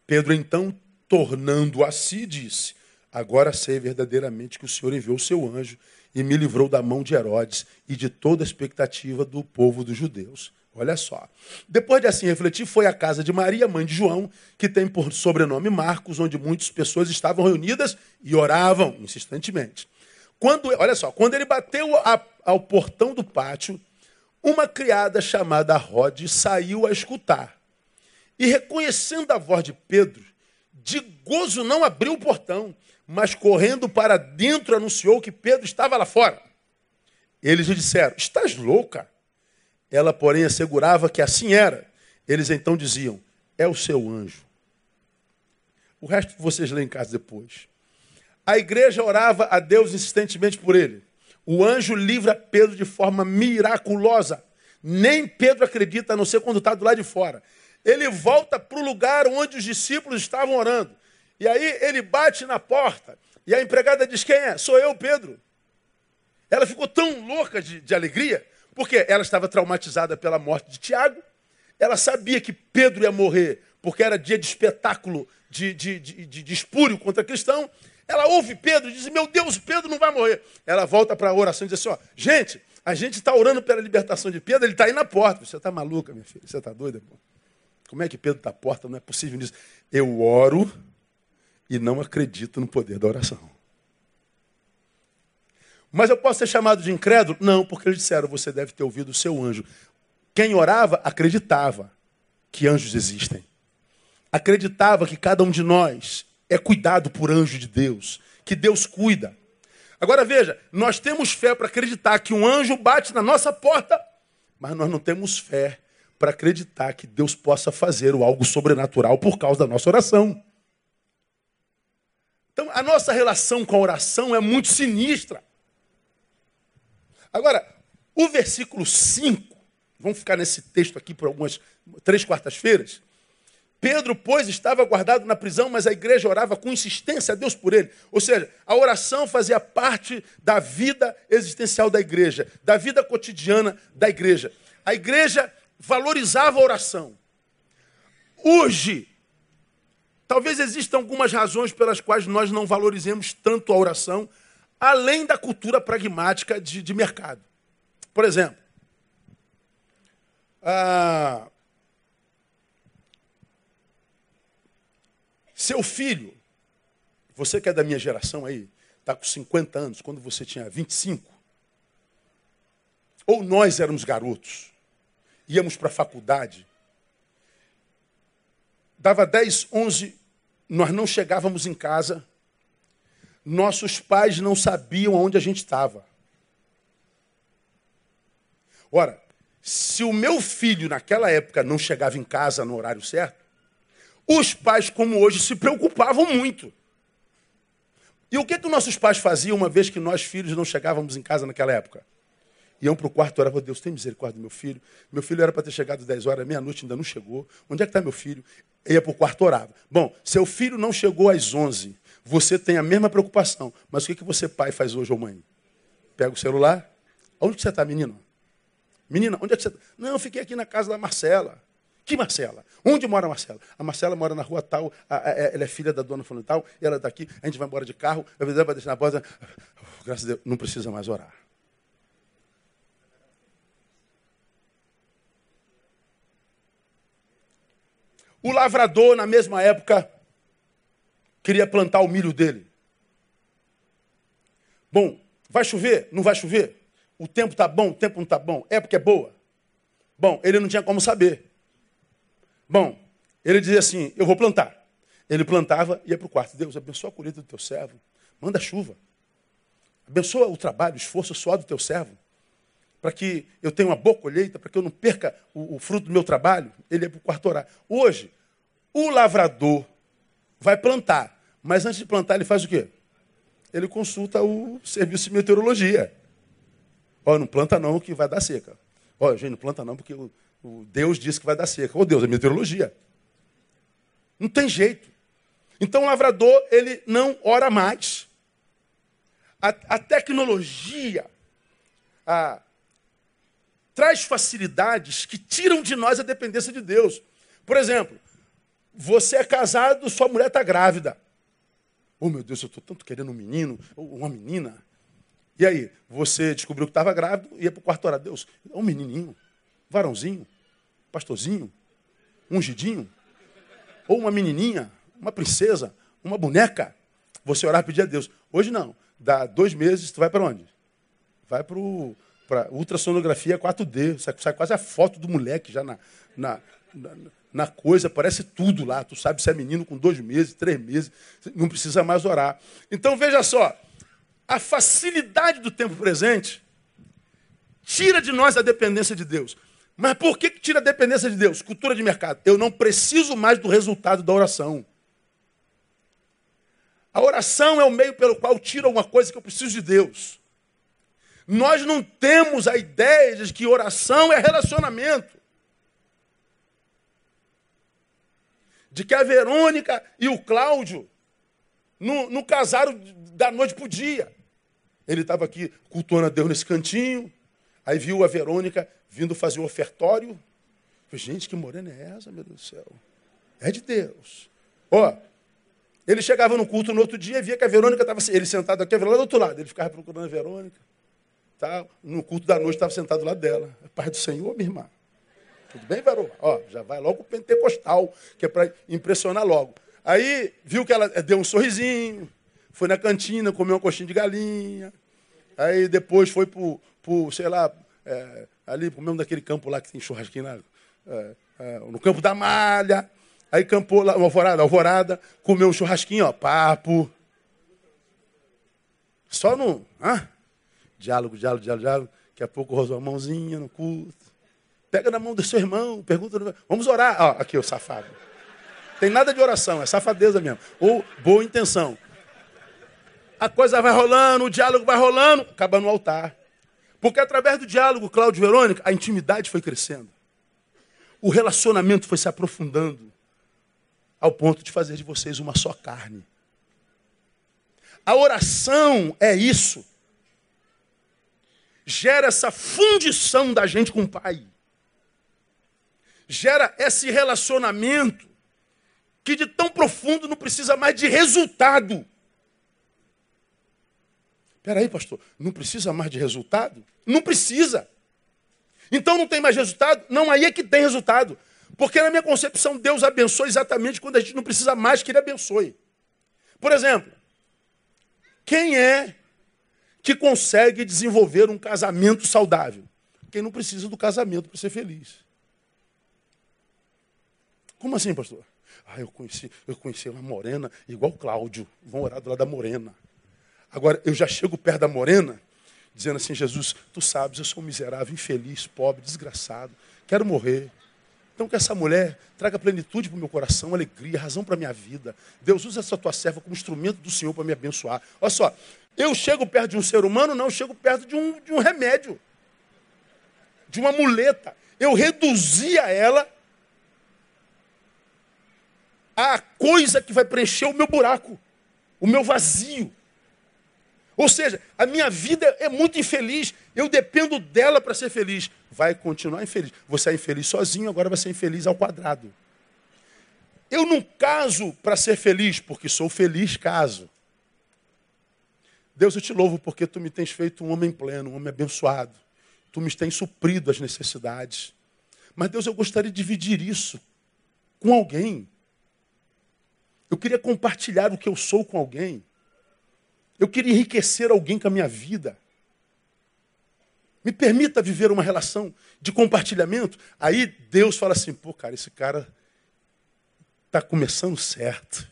Pedro, então, tornando a si, disse: Agora sei verdadeiramente que o Senhor enviou o seu anjo e me livrou da mão de Herodes e de toda a expectativa do povo dos judeus. Olha só. Depois de assim refletir, foi à casa de Maria, mãe de João, que tem por sobrenome Marcos, onde muitas pessoas estavam reunidas e oravam insistentemente. Quando, olha só, quando ele bateu a, ao portão do pátio, uma criada chamada Rod saiu a escutar. E reconhecendo a voz de Pedro, de gozo não abriu o portão, mas correndo para dentro anunciou que Pedro estava lá fora. Eles lhe disseram: Estás louca? Ela, porém, assegurava que assim era. Eles então diziam: É o seu anjo. O resto vocês lêem em casa depois. A igreja orava a Deus insistentemente por ele. O anjo livra Pedro de forma miraculosa. Nem Pedro acredita, a não ser quando está do lado de fora. Ele volta para o lugar onde os discípulos estavam orando. E aí ele bate na porta. E a empregada diz: Quem é? Sou eu, Pedro. Ela ficou tão louca de, de alegria porque ela estava traumatizada pela morte de Tiago, ela sabia que Pedro ia morrer, porque era dia de espetáculo, de, de, de, de, espúrio contra cristão. Ela ouve Pedro e diz: Meu Deus, Pedro não vai morrer. Ela volta para a oração e diz assim: ó, Gente, a gente está orando pela libertação de Pedro, ele está aí na porta. Você está maluca, minha filha? Você está doida? Pô? Como é que Pedro está à porta? Não é possível isso. Eu oro e não acredito no poder da oração. Mas eu posso ser chamado de incrédulo? Não, porque eles disseram: você deve ter ouvido o seu anjo. Quem orava acreditava que anjos existem. Acreditava que cada um de nós é cuidado por anjo de Deus, que Deus cuida. Agora veja, nós temos fé para acreditar que um anjo bate na nossa porta, mas nós não temos fé para acreditar que Deus possa fazer algo sobrenatural por causa da nossa oração. Então, a nossa relação com a oração é muito sinistra. Agora, o versículo 5, vamos ficar nesse texto aqui por algumas três quartas-feiras. Pedro, pois, estava guardado na prisão, mas a igreja orava com insistência a Deus por ele. Ou seja, a oração fazia parte da vida existencial da igreja, da vida cotidiana da igreja. A igreja valorizava a oração. Hoje, talvez existam algumas razões pelas quais nós não valorizemos tanto a oração, além da cultura pragmática de, de mercado. Por exemplo, ah, seu filho, você que é da minha geração aí, está com 50 anos, quando você tinha 25, ou nós éramos garotos, íamos para a faculdade, dava 10, 11, nós não chegávamos em casa, nossos pais não sabiam onde a gente estava. Ora, se o meu filho naquela época não chegava em casa no horário certo, os pais, como hoje, se preocupavam muito. E o que, que nossos pais faziam uma vez que nós, filhos, não chegávamos em casa naquela época? Iam para o quarto e oravam, Deus, tem misericórdia do meu filho. Meu filho era para ter chegado 10 horas, meia-noite, ainda não chegou. Onde é que está meu filho? Ia para o quarto orava. Bom, seu filho não chegou às 11. Você tem a mesma preocupação. Mas o que, que você, pai, faz hoje ou mãe? Pega o celular. Onde você está, menino? Menina, onde é que você está? Não, eu fiquei aqui na casa da Marcela. Que Marcela? Onde mora a Marcela? A Marcela mora na rua tal, a, a, ela é filha da dona fulano tal, ela está aqui, a gente vai embora de carro, vai deixar na porta. Graças a Deus, não precisa mais orar. O lavrador, na mesma época, queria plantar o milho dele. Bom, vai chover? Não vai chover? O tempo está bom? O tempo não está bom? Época é boa? Bom, ele não tinha como saber. Bom, ele dizia assim: Eu vou plantar. Ele plantava e ia para o quarto. Deus, abençoa a colheita do teu servo. Manda chuva. Abençoa o trabalho, o esforço, o suor do teu servo. Para que eu tenha uma boa colheita, para que eu não perca o, o fruto do meu trabalho. Ele ia para o quarto orar. Hoje, o lavrador vai plantar. Mas antes de plantar, ele faz o quê? Ele consulta o serviço de meteorologia. Ó, não planta não, que vai dar seca. Ó, gente, não planta não, porque o Deus disse que vai dar seca. Ô Deus, é meteorologia. Não tem jeito. Então o lavrador, ele não ora mais. A, a tecnologia a, traz facilidades que tiram de nós a dependência de Deus. Por exemplo, você é casado, sua mulher está grávida. Oh meu Deus, eu estou tanto querendo um menino, ou uma menina. E aí, você descobriu que estava grávido, ia para o quarto orar. Deus, é um menininho, varãozinho pastorzinho, ungidinho, ou uma menininha, uma princesa, uma boneca, você orar e pedir a Deus. Hoje não. Dá dois meses, tu vai para onde? Vai para ultrassonografia 4D. Sai, sai, quase a foto do moleque já na, na, na, na, coisa, parece tudo lá. Tu sabe se é menino com dois meses, três meses, não precisa mais orar. Então veja só, a facilidade do tempo presente tira de nós a dependência de Deus. Mas por que, que tira a dependência de Deus? Cultura de mercado. Eu não preciso mais do resultado da oração. A oração é o meio pelo qual tiro alguma coisa que eu preciso de Deus. Nós não temos a ideia de que oração é relacionamento. De que a Verônica e o Cláudio não, não casaram da noite para o dia. Ele estava aqui cultuando a Deus nesse cantinho, aí viu a Verônica vindo fazer o ofertório. Falei, gente, que morena é essa, meu Deus do céu? É de Deus. Ó, ele chegava no culto no outro dia e via que a Verônica estava ele sentado aqui, a Verônica do outro lado. Ele ficava procurando a Verônica. Tá? No culto da noite estava sentado do lado dela. Paz do Senhor, minha irmã. Tudo bem, Verônica? Ó, já vai logo o pentecostal, que é para impressionar logo. Aí viu que ela deu um sorrisinho, foi na cantina, comeu uma coxinha de galinha. Aí depois foi para o, sei lá, é, ali mesmo daquele campo lá que tem churrasquinho lá, é, é, no campo da malha. Aí campou lá, alvorada, alvorada, comeu um churrasquinho, ó, papo. Só no. Ah, diálogo, diálogo, diálogo, diálogo. Daqui a pouco rosou a mãozinha no culto. Pega na mão do seu irmão, pergunta. Vamos orar. Ó, aqui, o safado. Tem nada de oração, é safadeza mesmo. Ou boa intenção. A coisa vai rolando, o diálogo vai rolando, acaba no altar. Porque através do diálogo, Cláudio e Verônica, a intimidade foi crescendo. O relacionamento foi se aprofundando ao ponto de fazer de vocês uma só carne. A oração é isso. Gera essa fundição da gente com o Pai. Gera esse relacionamento que de tão profundo não precisa mais de resultado. Espera aí, pastor, não precisa mais de resultado? Não precisa. Então não tem mais resultado? Não, aí é que tem resultado. Porque na minha concepção, Deus abençoa exatamente quando a gente não precisa mais que Ele abençoe. Por exemplo, quem é que consegue desenvolver um casamento saudável? Quem não precisa do casamento para ser feliz. Como assim, pastor? Ah, eu conheci, eu conheci uma morena igual Cláudio. Vão orar do lado da morena. Agora, eu já chego perto da morena, dizendo assim: Jesus, tu sabes, eu sou um miserável, infeliz, pobre, desgraçado, quero morrer. Então, que essa mulher traga plenitude para o meu coração, alegria, razão para a minha vida. Deus usa essa tua serva como instrumento do Senhor para me abençoar. Olha só, eu chego perto de um ser humano, não, eu chego perto de um, de um remédio. de uma muleta. Eu reduzia ela a coisa que vai preencher o meu buraco, o meu vazio. Ou seja, a minha vida é muito infeliz, eu dependo dela para ser feliz. Vai continuar infeliz. Você é infeliz sozinho, agora vai ser infeliz ao quadrado. Eu não caso para ser feliz, porque sou feliz caso. Deus, eu te louvo porque tu me tens feito um homem pleno, um homem abençoado. Tu me tens suprido as necessidades. Mas, Deus, eu gostaria de dividir isso com alguém. Eu queria compartilhar o que eu sou com alguém. Eu queria enriquecer alguém com a minha vida. Me permita viver uma relação de compartilhamento. Aí Deus fala assim: pô, cara, esse cara está começando certo.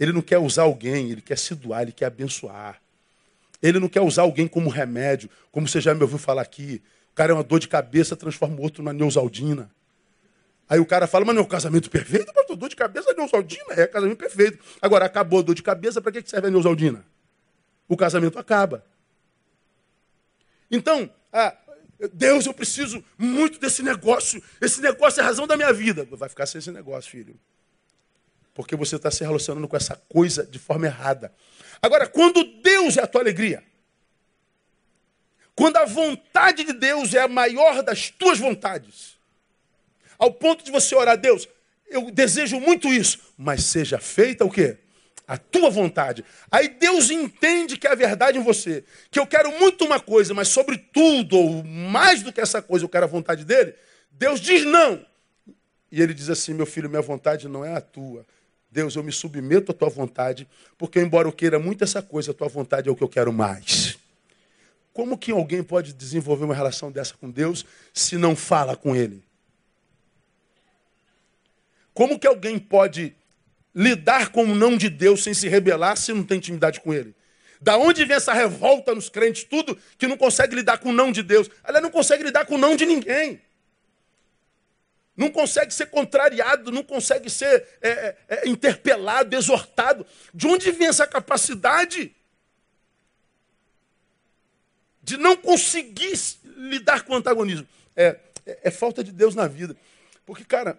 Ele não quer usar alguém, ele quer se doar, ele quer abençoar. Ele não quer usar alguém como remédio, como você já me ouviu falar aqui. O cara é uma dor de cabeça, transforma o outro na Neusaldina. Aí o cara fala, mas não é o casamento perfeito? Mas dor de cabeça é Neusaldina, é casamento perfeito. Agora, acabou a dor de cabeça, para que serve a Neusaldina? O casamento acaba. Então, ah, Deus, eu preciso muito desse negócio. Esse negócio é a razão da minha vida. Vai ficar sem esse negócio, filho. Porque você está se relacionando com essa coisa de forma errada. Agora, quando Deus é a tua alegria, quando a vontade de Deus é a maior das tuas vontades, ao ponto de você orar a Deus, eu desejo muito isso, mas seja feita o quê? A tua vontade. Aí Deus entende que é a verdade em você, que eu quero muito uma coisa, mas sobre tudo, ou mais do que essa coisa, eu quero a vontade dele. Deus diz não. E ele diz assim: meu filho, minha vontade não é a tua. Deus, eu me submeto à tua vontade, porque embora eu queira muito essa coisa, a tua vontade é o que eu quero mais. Como que alguém pode desenvolver uma relação dessa com Deus se não fala com Ele? Como que alguém pode lidar com o não de Deus sem se rebelar se não tem intimidade com Ele? Da onde vem essa revolta nos crentes, tudo que não consegue lidar com o não de Deus? Ela não consegue lidar com o não de ninguém. Não consegue ser contrariado, não consegue ser é, é, é interpelado, exortado. De onde vem essa capacidade de não conseguir lidar com o antagonismo? É, é, é falta de Deus na vida. Porque, cara,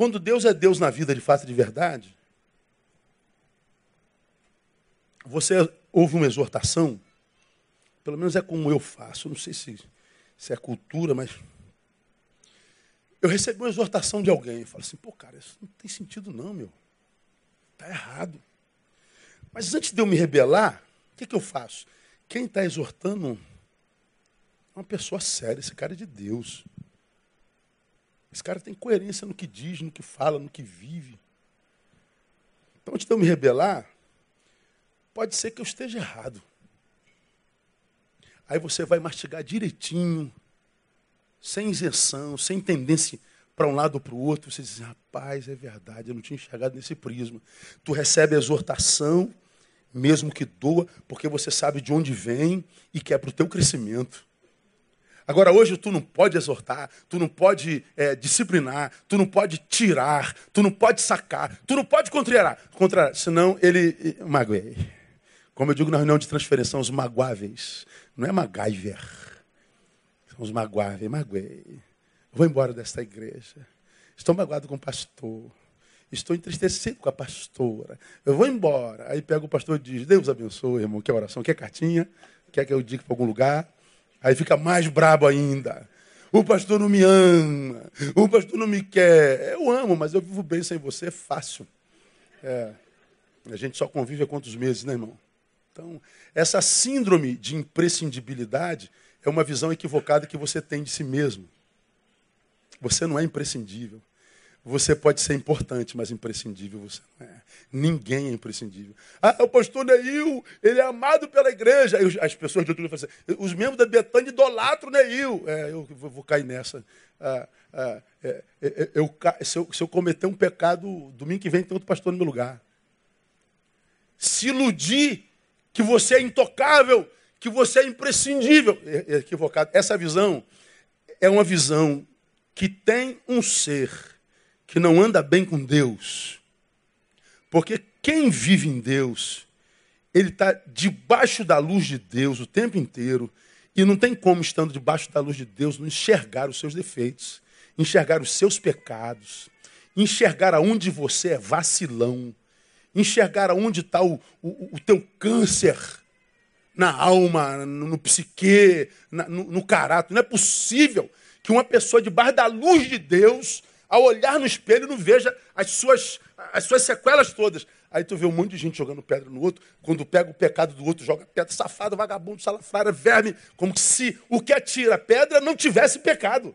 quando Deus é Deus na vida de fato de verdade, você ouve uma exortação, pelo menos é como eu faço, não sei se, se é cultura, mas eu recebi uma exortação de alguém, falo assim, pô, cara, isso não tem sentido não, meu. Está errado. Mas antes de eu me rebelar, o que, que eu faço? Quem está exortando é uma pessoa séria, esse cara é de Deus. Esse cara tem coerência no que diz, no que fala, no que vive. Então, antes de eu me rebelar, pode ser que eu esteja errado. Aí você vai mastigar direitinho, sem isenção, sem tendência para um lado ou para o outro. Você diz, rapaz, é verdade, eu não tinha enxergado nesse prisma. Tu recebe a exortação, mesmo que doa, porque você sabe de onde vem e que é para o teu crescimento. Agora, hoje, tu não pode exortar, tu não pode é, disciplinar, tu não pode tirar, tu não pode sacar, tu não pode contrariar, contrariar senão ele magoei. Como eu digo na reunião de transferência, são os magoáveis. Não é MacGyver. São os magoáveis. Magoei. Vou embora desta igreja. Estou magoado com o pastor. Estou entristecido com a pastora. Eu vou embora. Aí pega o pastor e diz: Deus abençoe, irmão. Quer oração? Quer cartinha? Quer que eu diga para algum lugar? Aí fica mais brabo ainda. O pastor não me ama. O pastor não me quer. Eu amo, mas eu vivo bem sem você. É fácil. É. A gente só convive há quantos meses, né, irmão? Então, essa síndrome de imprescindibilidade é uma visão equivocada que você tem de si mesmo. Você não é imprescindível. Você pode ser importante, mas imprescindível você não é. Ninguém é imprescindível. Ah, o pastor Neil, ele é amado pela igreja. As pessoas de outro falam assim, os membros da Betânia idolatram Neil. É, eu vou, vou cair nessa. Ah, ah, é, é, é eu, se, eu, se eu cometer um pecado, domingo que vem tem outro pastor no meu lugar. Se iludir que você é intocável, que você é imprescindível. É, é equivocado. Essa visão é uma visão que tem um ser que não anda bem com Deus. Porque quem vive em Deus, ele está debaixo da luz de Deus o tempo inteiro. E não tem como, estando debaixo da luz de Deus, não enxergar os seus defeitos, enxergar os seus pecados, enxergar aonde você é vacilão, enxergar aonde está o, o, o, teu câncer na alma, no, no psique, na, no, no caráter. Não é possível que uma pessoa debaixo da luz de Deus, ao olhar no espelho, não veja as suas, as suas sequelas todas. Aí tu vê um monte de gente jogando pedra no outro, quando pega o pecado do outro, joga pedra, safado, vagabundo, salafrária, verme, como se o que atira pedra não tivesse pecado.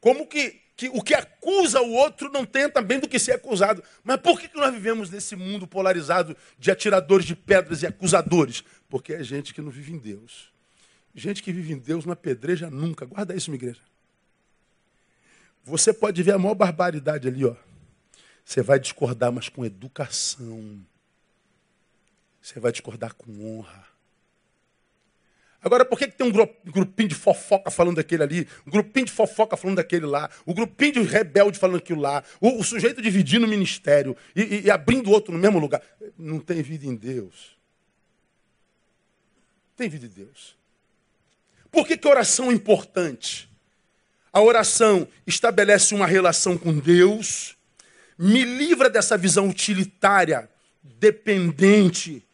Como que, que o que acusa o outro não tenha também do que ser acusado. Mas por que, que nós vivemos nesse mundo polarizado de atiradores de pedras e acusadores? Porque é gente que não vive em Deus. Gente que vive em Deus não apedreja nunca. Guarda isso, minha igreja. Você pode ver a maior barbaridade ali, ó. Você vai discordar, mas com educação. Você vai discordar com honra. Agora, por que, que tem um grupinho de fofoca falando daquele ali, um grupinho de fofoca falando daquele lá, o um grupinho de rebelde falando aquilo lá, o, o sujeito dividindo o ministério e, e, e abrindo outro no mesmo lugar? Não tem vida em Deus. Tem vida em Deus. Por que, que oração é importante? A oração estabelece uma relação com Deus me livra dessa visão utilitária, dependente,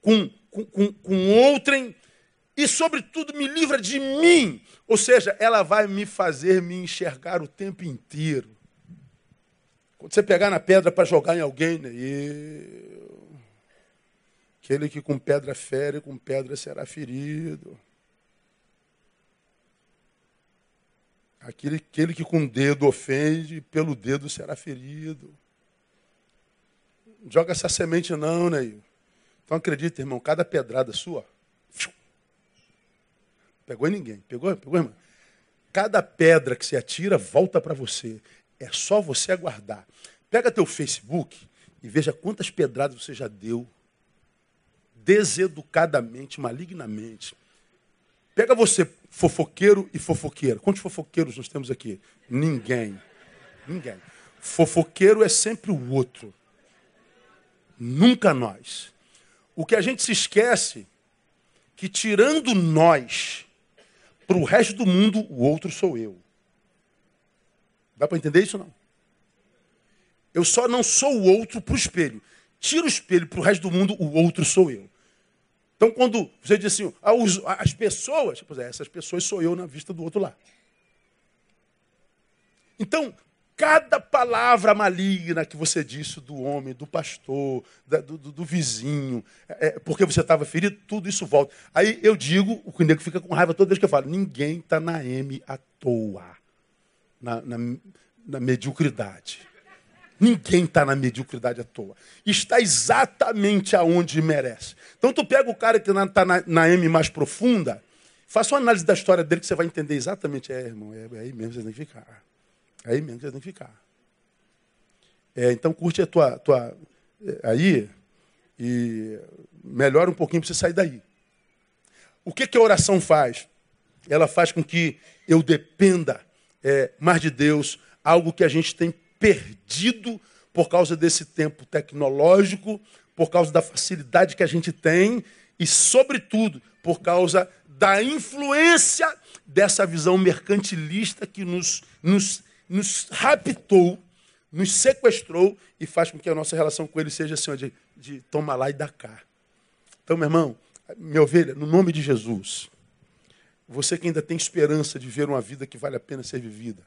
com, com, com, outrem, e, sobretudo, me livra de mim. Ou seja, ela vai me fazer me enxergar o tempo inteiro. Quando você pegar na pedra para jogar em alguém, né? Eu... aquele que com pedra fere, com pedra será ferido. Aquele, aquele que com o dedo ofende, pelo dedo será ferido. Joga essa semente não, né? Então acredita, irmão, cada pedrada sua. Pegou em ninguém. Pegou? Pegou, irmão? Cada pedra que você atira volta para você. É só você aguardar. Pega teu Facebook e veja quantas pedradas você já deu deseducadamente, malignamente. Pega você, fofoqueiro e fofoqueira. Quantos fofoqueiros nós temos aqui? Ninguém. Ninguém. Fofoqueiro é sempre o outro. Nunca nós. O que a gente se esquece que tirando nós para o resto do mundo, o outro sou eu. Dá para entender isso não? Eu só não sou o outro para o espelho. Tira o espelho para o resto do mundo, o outro sou eu. Então, quando você diz assim, ah, as pessoas, pois é, essas pessoas sou eu na vista do outro lá. Então, cada palavra maligna que você disse do homem, do pastor, do, do, do vizinho, é, é, porque você estava ferido, tudo isso volta. Aí eu digo, o nego fica com raiva toda vez que eu falo, ninguém está na M à toa, na, na, na mediocridade. Ninguém está na mediocridade à toa. Está exatamente aonde merece. Então tu pega o cara que está na, na, M mais profunda, faça uma análise da história dele que você vai entender exatamente. É, irmão, é, é aí mesmo que você tem que ficar. É aí mesmo que você tem que ficar. É, então curte a tua, tua. É, aí e melhora um pouquinho para você sair daí. O que, que a oração faz? Ela faz com que eu dependa é, mais de Deus, algo que a gente tem perdido por causa desse tempo tecnológico, por causa da facilidade que a gente tem e, sobretudo, por causa da influência dessa visão mercantilista que nos, nos, nos raptou, nos sequestrou e faz com que a nossa relação com ele seja assim, de, de toma lá e dá cá. Então, meu irmão, minha ovelha, no nome de Jesus, você que ainda tem esperança de ver uma vida que vale a pena ser vivida,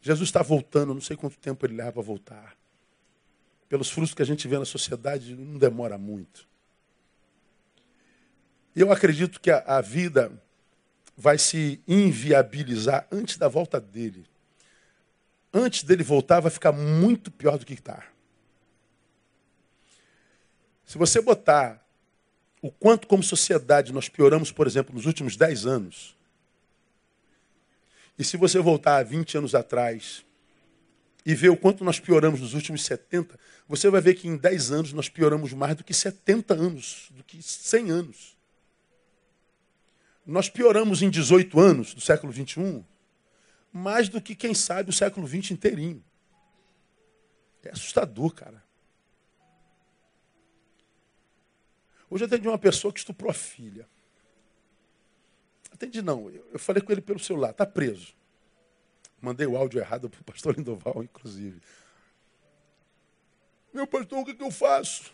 Jesus está voltando, não sei quanto tempo ele leva para voltar. Pelos frutos que a gente vê na sociedade, não demora muito. Eu acredito que a, a vida vai se inviabilizar antes da volta dele. Antes dele voltar, vai ficar muito pior do que está. Se você botar o quanto, como sociedade, nós pioramos, por exemplo, nos últimos dez anos, e se você voltar a 20 anos atrás e ver o quanto nós pioramos nos últimos 70, você vai ver que em 10 anos nós pioramos mais do que 70 anos, do que 100 anos. Nós pioramos em 18 anos do século 21, mais do que, quem sabe, o século 20 inteirinho. É assustador, cara. Hoje eu atendi uma pessoa que estuprou a filha. Atendi não, eu falei com ele pelo celular, está preso. Mandei o áudio errado para o pastor Lindoval, inclusive. Meu pastor, o que, que eu faço?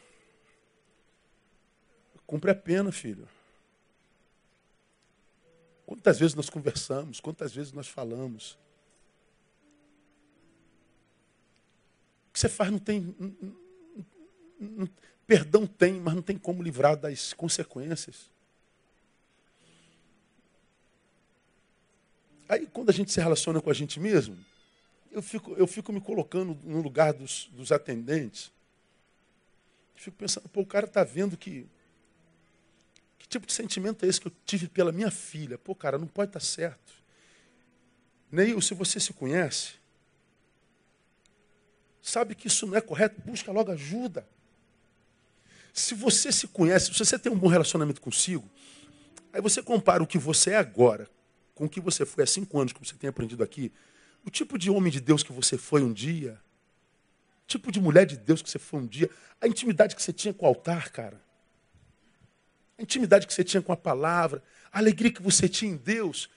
Cumpre a pena, filho. Quantas vezes nós conversamos, quantas vezes nós falamos. O que você faz não tem. Não, não, perdão tem, mas não tem como livrar das consequências. Aí quando a gente se relaciona com a gente mesmo, eu fico, eu fico me colocando no lugar dos, dos atendentes. Fico pensando, pô, o cara está vendo que. Que tipo de sentimento é esse que eu tive pela minha filha? Pô, cara, não pode estar tá certo. Neil, se você se conhece, sabe que isso não é correto, busca logo ajuda. Se você se conhece, se você tem um bom relacionamento consigo, aí você compara o que você é agora com o que você foi há cinco anos, como você tem aprendido aqui, o tipo de homem de Deus que você foi um dia, o tipo de mulher de Deus que você foi um dia, a intimidade que você tinha com o altar, cara, a intimidade que você tinha com a palavra, a alegria que você tinha em Deus.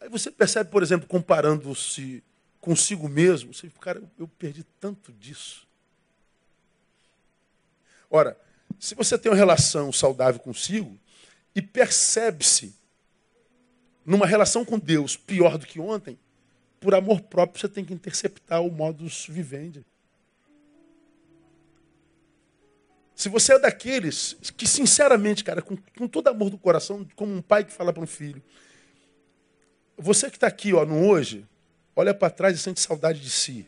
Aí você percebe, por exemplo, comparando-se consigo mesmo, você, cara, eu perdi tanto disso. Ora, se você tem uma relação saudável consigo e percebe-se numa relação com Deus pior do que ontem, por amor próprio você tem que interceptar o modus vivendi. Se você é daqueles que, sinceramente, cara, com, com todo amor do coração, como um pai que fala para um filho, você que está aqui ó, no hoje, olha para trás e sente saudade de si.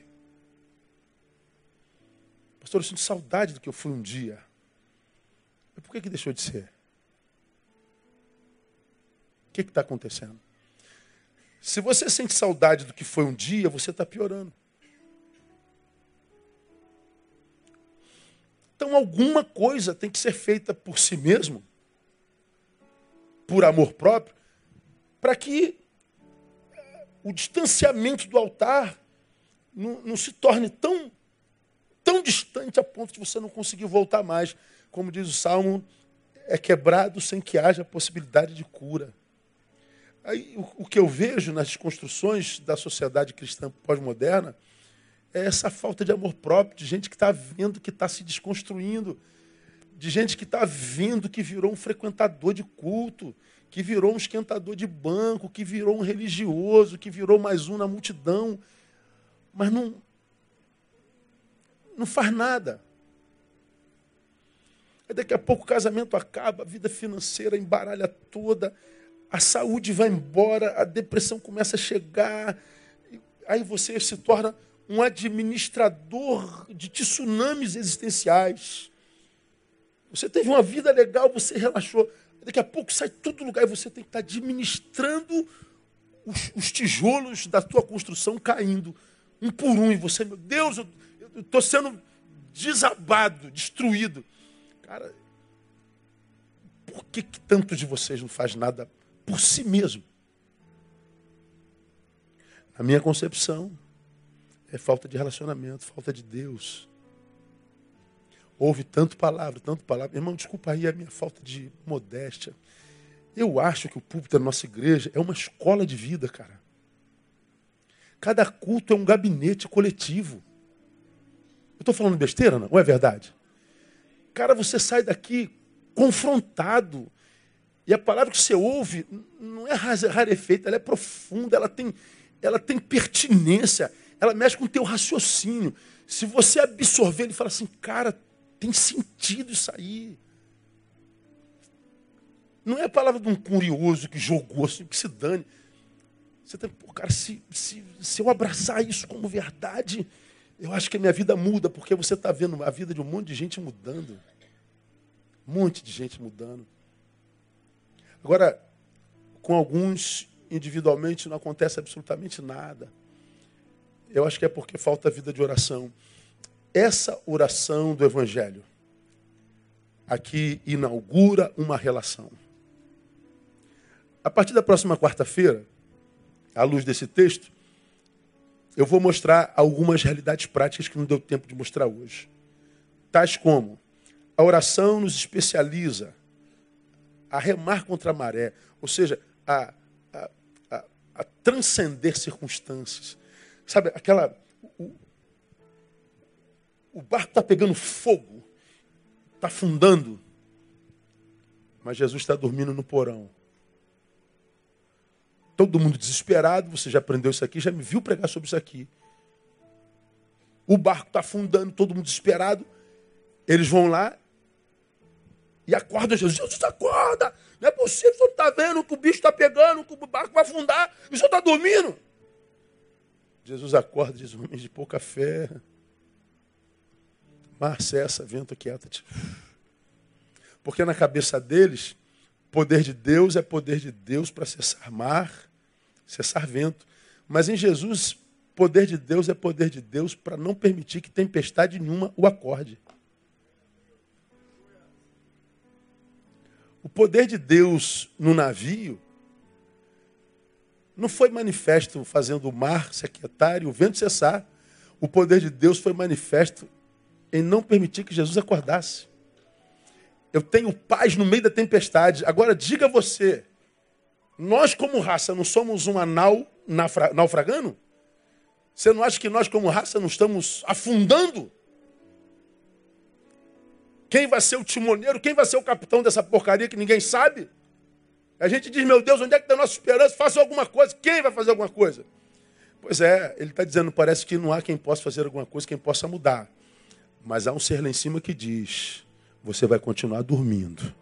Pastor, eu sinto saudade do que eu fui um dia. Mas por que, que deixou de ser? Que está acontecendo? Se você sente saudade do que foi um dia, você está piorando. Então, alguma coisa tem que ser feita por si mesmo, por amor próprio, para que o distanciamento do altar não, não, se torne tão, tão distante a ponto de você não conseguir voltar mais. Como diz o Salmo, é quebrado sem que haja possibilidade de cura. Aí, o, o que eu vejo nas construções da sociedade cristã pós-moderna é essa falta de amor próprio, de gente que está vendo que está se desconstruindo, de gente que está vendo que virou um frequentador de culto, que virou um esquentador de banco, que virou um religioso, que virou mais um na multidão, mas não, não faz nada. Aí daqui a pouco o casamento acaba, a vida financeira embaralha toda, a saúde vai embora, a depressão começa a chegar, aí você se torna um administrador de tsunamis existenciais. Você teve uma vida legal, você relaxou. Daqui a pouco sai tudo do lugar e você tem que estar administrando os, os tijolos da tua construção caindo, um por um. E você, meu Deus, eu estou sendo desabado, destruído. Cara, por que, que tanto de vocês não faz nada por si mesmo. A minha concepção é falta de relacionamento, falta de Deus. Houve tanto palavra, tanto palavra. Irmão, desculpa aí a minha falta de modéstia. Eu acho que o púlpito da nossa igreja é uma escola de vida, cara. Cada culto é um gabinete coletivo. Eu estou falando besteira, não? Ou é verdade? Cara, você sai daqui confrontado e a palavra que você ouve não é rarefeita, ela é profunda, ela tem, ela tem pertinência, ela mexe com o teu raciocínio. Se você absorver, ele fala assim, cara, tem sentido isso aí. Não é a palavra de um curioso que jogou assim, que se dane. Você tem, pô, cara, se, se, se eu abraçar isso como verdade, eu acho que a minha vida muda, porque você está vendo a vida de um monte de gente mudando. Um monte de gente mudando. Agora, com alguns individualmente não acontece absolutamente nada. Eu acho que é porque falta vida de oração. Essa oração do Evangelho aqui inaugura uma relação. A partir da próxima quarta-feira, à luz desse texto, eu vou mostrar algumas realidades práticas que não deu tempo de mostrar hoje. Tais como A oração nos especializa a remar contra a maré, ou seja, a, a, a, a transcender circunstâncias. Sabe, aquela. O, o barco está pegando fogo, está afundando, mas Jesus está dormindo no porão. Todo mundo desesperado, você já aprendeu isso aqui, já me viu pregar sobre isso aqui. O barco está afundando, todo mundo desesperado. Eles vão lá e acordam Jesus. Jesus, acorda! Não é possível, o senhor está vendo que o bicho está pegando, que o barco vai afundar, e o senhor está dormindo. Jesus acorda e diz, homens de pouca fé. Mar cessa, vento quieta-te. Porque na cabeça deles, poder de Deus é poder de Deus para cessar mar, cessar vento. Mas em Jesus, poder de Deus é poder de Deus para não permitir que tempestade nenhuma o acorde. O poder de Deus no navio não foi manifesto fazendo o mar se aquietar e o vento cessar. O poder de Deus foi manifesto em não permitir que Jesus acordasse. Eu tenho paz no meio da tempestade. Agora diga você, nós como raça não somos um anal naufragando? Você não acha que nós como raça não estamos afundando? Quem vai ser o timoneiro? Quem vai ser o capitão dessa porcaria que ninguém sabe? A gente diz, meu Deus, onde é que está a nossa esperança? Faça alguma coisa. Quem vai fazer alguma coisa? Pois é, ele está dizendo, parece que não há quem possa fazer alguma coisa, quem possa mudar. Mas há um ser lá em cima que diz, você vai continuar dormindo.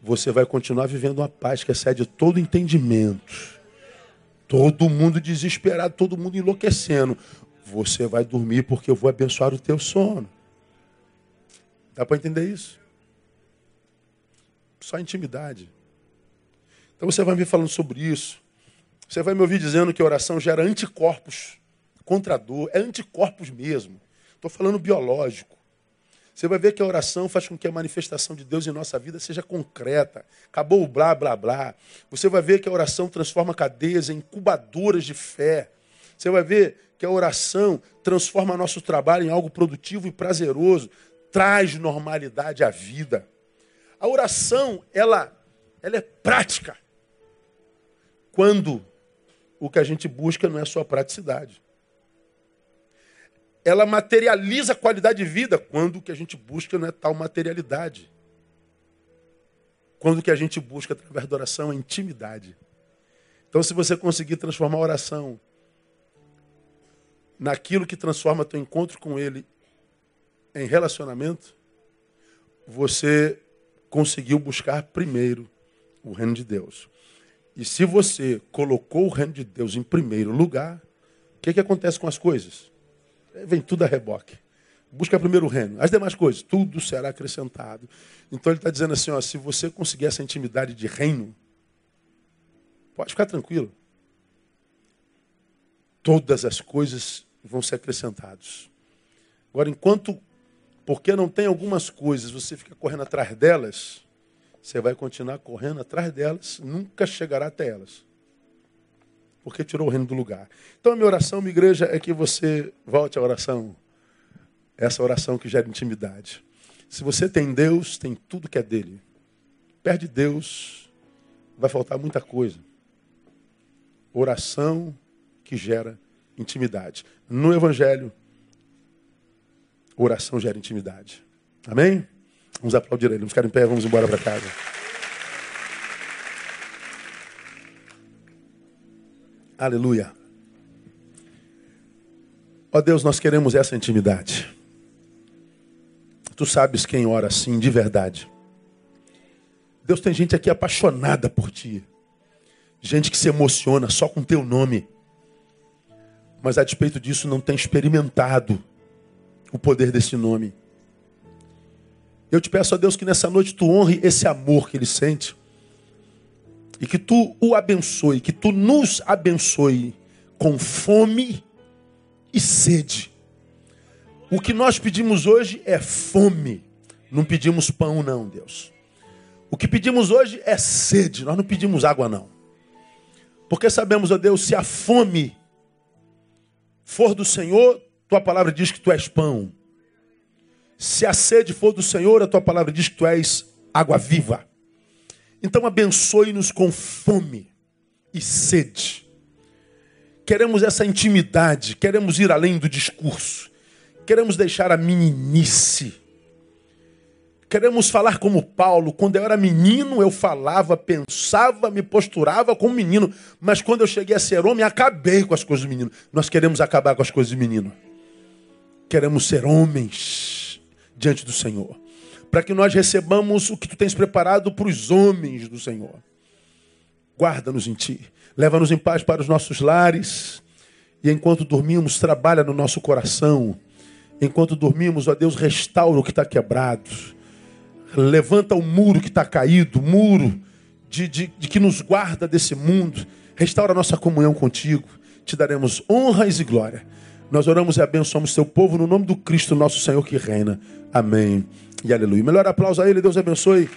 Você vai continuar vivendo uma paz que excede todo entendimento. Todo mundo desesperado, todo mundo enlouquecendo. Você vai dormir porque eu vou abençoar o teu sono. Dá para entender isso? Só intimidade. Então você vai me falando sobre isso. Você vai me ouvir dizendo que a oração gera anticorpos contra a dor. É anticorpos mesmo. Estou falando biológico. Você vai ver que a oração faz com que a manifestação de Deus em nossa vida seja concreta. Acabou o blá, blá, blá. Você vai ver que a oração transforma cadeias em incubadoras de fé. Você vai ver que a oração transforma nosso trabalho em algo produtivo e prazeroso traz normalidade à vida. A oração, ela, ela é prática. Quando o que a gente busca não é só praticidade. Ela materializa a qualidade de vida quando o que a gente busca não é tal materialidade. Quando o que a gente busca através da oração é intimidade. Então, se você conseguir transformar a oração naquilo que transforma teu encontro com Ele em relacionamento, você conseguiu buscar primeiro o reino de Deus. E se você colocou o reino de Deus em primeiro lugar, o que, que acontece com as coisas? Vem tudo a reboque. Busca primeiro o reino. As demais coisas, tudo será acrescentado. Então ele está dizendo assim: ó, se você conseguir essa intimidade de reino, pode ficar tranquilo. Todas as coisas vão ser acrescentadas. Agora, enquanto porque não tem algumas coisas, você fica correndo atrás delas, você vai continuar correndo atrás delas, nunca chegará até elas. Porque tirou o reino do lugar. Então a minha oração, minha igreja, é que você volte à oração. Essa oração que gera intimidade. Se você tem Deus, tem tudo que é dele. Perde Deus, vai faltar muita coisa. Oração que gera intimidade. No Evangelho, Oração gera intimidade. Amém? Vamos aplaudir ele. Vamos ficar em pé, vamos embora para casa. Aleluia. Ó Deus, nós queremos essa intimidade. Tu sabes quem ora assim de verdade. Deus tem gente aqui apaixonada por ti. Gente que se emociona só com teu nome. Mas a despeito disso não tem experimentado o poder desse nome. Eu te peço a Deus que nessa noite tu honre esse amor que ele sente. E que tu o abençoe, que tu nos abençoe com fome e sede. O que nós pedimos hoje é fome. Não pedimos pão, não, Deus. O que pedimos hoje é sede. Nós não pedimos água, não. Porque sabemos, ó Deus, se a fome for do Senhor, tua palavra diz que tu és pão. Se a sede for do Senhor, a tua palavra diz que tu és água viva. Então abençoe-nos com fome e sede. Queremos essa intimidade, queremos ir além do discurso, queremos deixar a meninice. Queremos falar como Paulo. Quando eu era menino, eu falava, pensava, me posturava como menino. Mas quando eu cheguei a ser homem, acabei com as coisas do menino. Nós queremos acabar com as coisas do menino. Queremos ser homens diante do Senhor para que nós recebamos o que tu tens preparado para os homens do Senhor. Guarda-nos em ti, leva-nos em paz para os nossos lares, e enquanto dormimos, trabalha no nosso coração. Enquanto dormimos, ó Deus, restaura o que está quebrado, levanta o muro que está caído, muro de, de, de que nos guarda desse mundo, restaura a nossa comunhão contigo, te daremos honras e glória. Nós oramos e abençoamos teu povo no nome do Cristo, nosso Senhor que reina. Amém e aleluia. Melhor aplauso a ele, Deus abençoe.